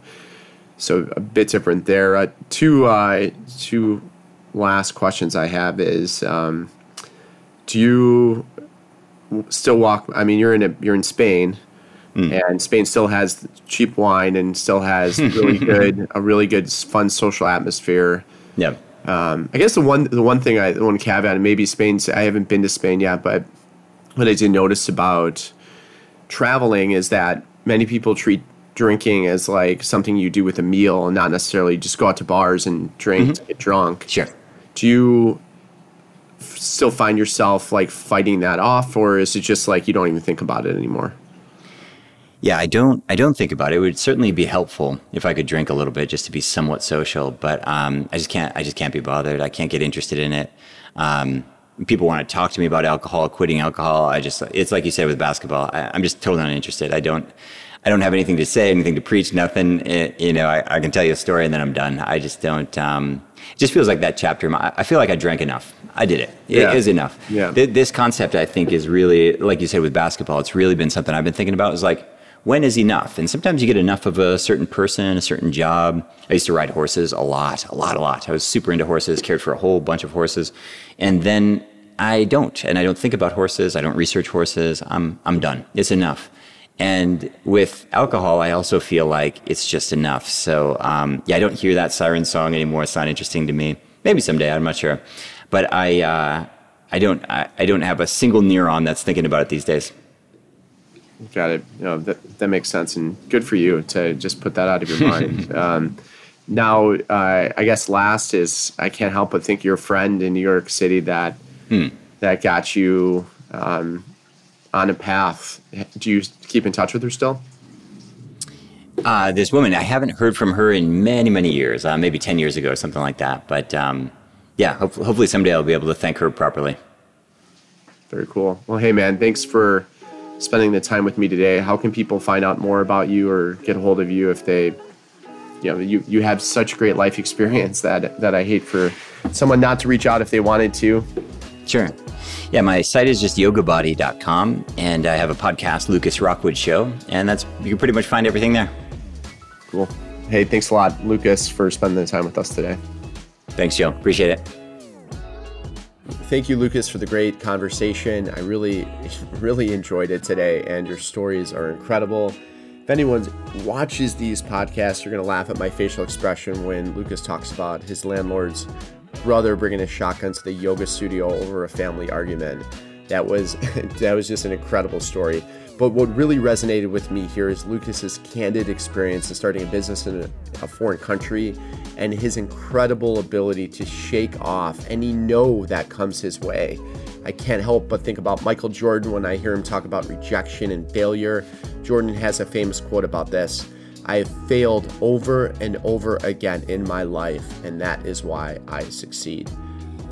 so a bit different there. Uh, two uh, two last questions I have is, um, do you still walk? I mean, you're in a, you're in Spain. Mm. And Spain still has cheap wine and still has really good a really good fun social atmosphere. Yeah. Um, I guess the one the one thing I the one caveat and maybe Spain's I haven't been to Spain yet, but what I did notice about traveling is that many people treat drinking as like something you do with a meal and not necessarily just go out to bars and drink mm-hmm. to get drunk. Sure. Do you still find yourself like fighting that off, or is it just like you don't even think about it anymore? Yeah, I don't. I don't think about it. It would certainly be helpful if I could drink a little bit just to be somewhat social. But um, I just can't. I just can't be bothered. I can't get interested in it. Um, people want to talk to me about alcohol, quitting alcohol. I just. It's like you said with basketball. I, am just totally uninterested. I don't. I don't have anything to say, anything to preach, nothing. It, you know, I, I, can tell you a story and then I'm done. I just don't. Um, it just feels like that chapter. I feel like I drank enough. I did it. It yeah. is enough. Yeah. This concept, I think, is really, like you said with basketball, it's really been something I've been thinking about. Is like, when is enough? And sometimes you get enough of a certain person, a certain job. I used to ride horses a lot, a lot, a lot. I was super into horses, cared for a whole bunch of horses. And then I don't, and I don't think about horses. I don't research horses. I'm, I'm done. It's enough. And with alcohol, I also feel like it's just enough. So, um, yeah, I don't hear that siren song anymore. It's not interesting to me. Maybe someday, I'm not sure. But I, uh, I don't, I, I don't have a single neuron that's thinking about it these days. Got it. You know, that, that makes sense, and good for you to just put that out of your mind. um, now, uh, I guess last is I can't help but think your friend in New York City that hmm. that got you um, on a path. Do you keep in touch with her still? Uh, this woman, I haven't heard from her in many, many years, uh, maybe 10 years ago or something like that. But um, yeah, hopefully, hopefully someday I'll be able to thank her properly. Very cool. Well, hey, man, thanks for spending the time with me today. How can people find out more about you or get a hold of you if they, you know, you, you have such great life experience that, that I hate for someone not to reach out if they wanted to? Sure. Yeah, my site is just yogabody.com and I have a podcast, Lucas Rockwood Show, and that's you can pretty much find everything there. Cool. Hey, thanks a lot, Lucas, for spending the time with us today. Thanks, Joe. Appreciate it. Thank you, Lucas, for the great conversation. I really, really enjoyed it today, and your stories are incredible. If anyone watches these podcasts, you're going to laugh at my facial expression when Lucas talks about his landlord's brother bringing his shotgun to the yoga studio over a family argument. That was that was just an incredible story. But what really resonated with me here is Lucas's candid experience in starting a business in a, a foreign country and his incredible ability to shake off any no that comes his way. I can't help but think about Michael Jordan when I hear him talk about rejection and failure. Jordan has a famous quote about this I have failed over and over again in my life, and that is why I succeed.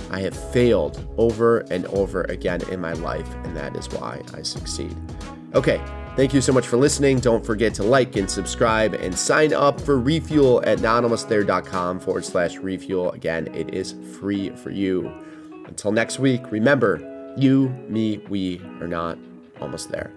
I have failed over and over again in my life, and that is why I succeed. Okay, thank you so much for listening. Don't forget to like and subscribe and sign up for Refuel at notalmostthere.com forward slash refuel. Again, it is free for you. Until next week, remember, you, me, we are not almost there.